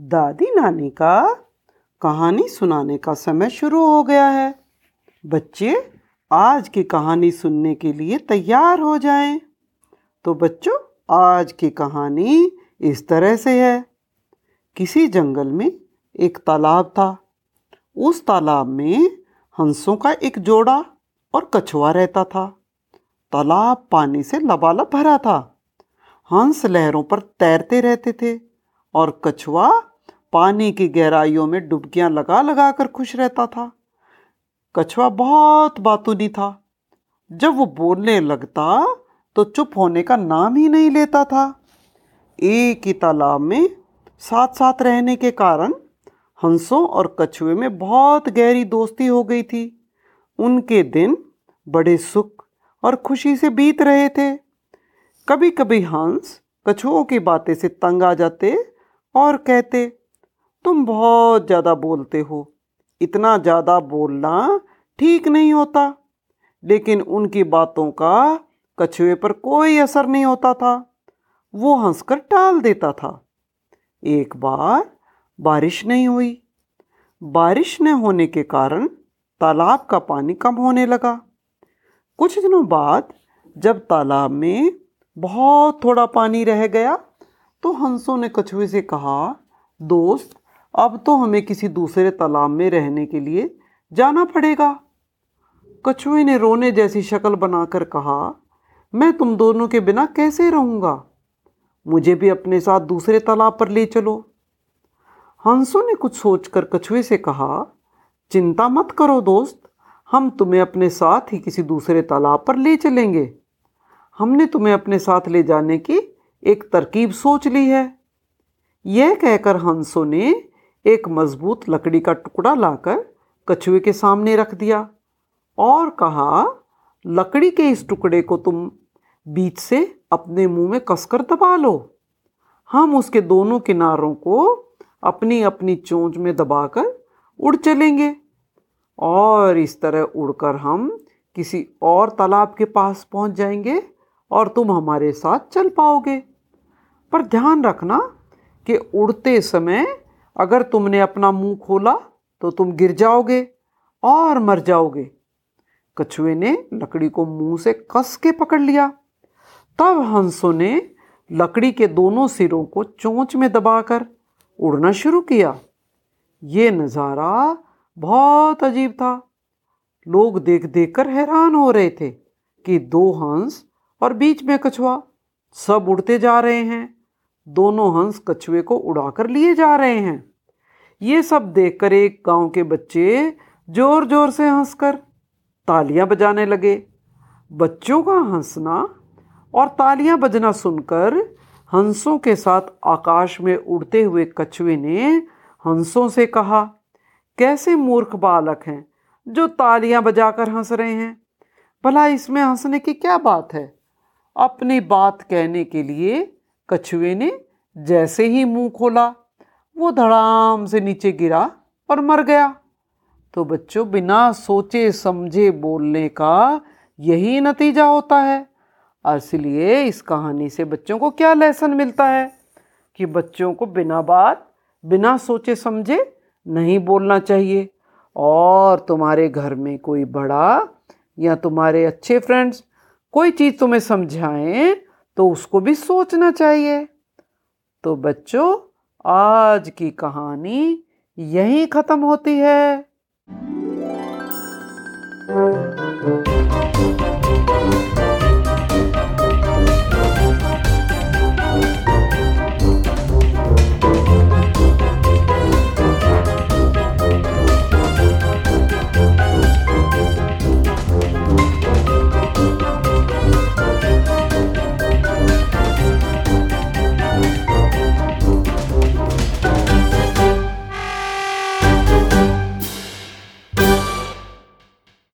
नानी का कहानी सुनाने का समय शुरू हो गया है। बच्चे आज की कहानी सुनने के लिए तैयार हो जाएँ। तो बच्चों, आज की कहानी इस तरह से है। किसी जंगल में एक तालाब था। उस तालाब में हंसों का एक जोड़ा और कछुआ रहता था। तालाब पानी से लबालब भरा था। हंस लहरों पर तैरते रहते थे और कछुआ पानी की गहराइयों में डुबकियाँ लगा लगा कर खुश रहता था। कछुआ बहुत बातूनी था। जब वो बोलने लगता तो चुप होने का नाम ही नहीं लेता था। एक ही तालाब में साथ साथ रहने के कारण हंसों और कछुए में बहुत गहरी दोस्ती हो गई थी। उनके दिन बड़े सुख और खुशी से बीत रहे थे। कभी कभी हंस कछुओं की बातें से तंग आ जाते और कहते तुम बहुत ज़्यादा बोलते हो। इतना ज़्यादा बोलना ठीक नहीं होता। लेकिन उनकी बातों का कछुए पर कोई असर नहीं होता था। वो हंसकर टाल देता था। एक बार बारिश नहीं हुई। बारिश न होने के कारण तालाब का पानी कम होने लगा। कुछ दिनों बाद जब तालाब में बहुत थोड़ा पानी रह गया तो हंसों ने कछुए से कहा, दोस्त अब तो हमें किसी दूसरे तालाब में रहने के लिए जाना पड़ेगा। कछुए ने रोने जैसी शक्ल बनाकर कहा, मैं तुम दोनों के बिना कैसे रहूँगा? मुझे भी अपने साथ दूसरे तालाब पर ले चलो। हंसों ने कुछ सोचकर कछुए से कहा, चिंता मत करो दोस्त, हम तुम्हें अपने साथ ही किसी दूसरे तालाब पर ले चलेंगे। हमने तुम्हें अपने साथ ले जाने की एक तरकीब सोच ली है। यह कहकर हंसों ने एक मज़बूत लकड़ी का टुकड़ा लाकर कछुए के सामने रख दिया और कहा, लकड़ी के इस टुकड़े को तुम बीच से अपने मुँह में कसकर दबा लो। हम उसके दोनों किनारों को अपनी अपनी चोंच में दबाकर उड़ चलेंगे और इस तरह उड़कर हम किसी और तालाब के पास पहुँच जाएँगे और तुम हमारे साथ चल पाओगे। पर ध्यान रखना कि उड़ते समय अगर तुमने अपना मुँह खोला तो तुम गिर जाओगे और मर जाओगे। कछुए ने लकड़ी को मुँह से कस के पकड़ लिया। तब हंसों ने लकड़ी के दोनों सिरों को चोंच में दबाकर उड़ना शुरू किया। ये नज़ारा बहुत अजीब था। लोग देख देख कर हैरान हो रहे थे कि दो हंस और बीच में कछुआ सब उड़ते जा रहे हैं। दोनों हंस कछुए को उड़ाकर लिए जा रहे हैं। ये सब देखकर एक गाँव के बच्चे ज़ोर ज़ोर से हंसकर तालियाँ बजाने लगे। बच्चों का हंसना और तालियाँ बजना सुनकर हंसों के साथ आकाश में उड़ते हुए कछुए ने हंसों से कहा, कैसे मूर्ख बालक हैं जो तालियाँ बजाकर हंस रहे हैं? भला इसमें हंसने की क्या बात है? अपनी बात कहने के लिए कछुए ने जैसे ही मुँह खोला, वो धड़ाम से नीचे गिरा और मर गया। तो बच्चों, बिना सोचे, समझे, बोलने का यही नतीजा होता है। इसलिए इस कहानी से बच्चों को क्या लेसन मिलता है? कि बच्चों को बिना बात, बिना सोचे, समझे नहीं बोलना चाहिए। और तुम्हारे घर में कोई बड़ा या तुम्हारे अच्छे फ्रेंड्स कोई चीज़ तुम्हें समझाएँ तो उसको भी सोचना चाहिए। तो बच्चों आज की कहानी यहीं ख़त्म होती है।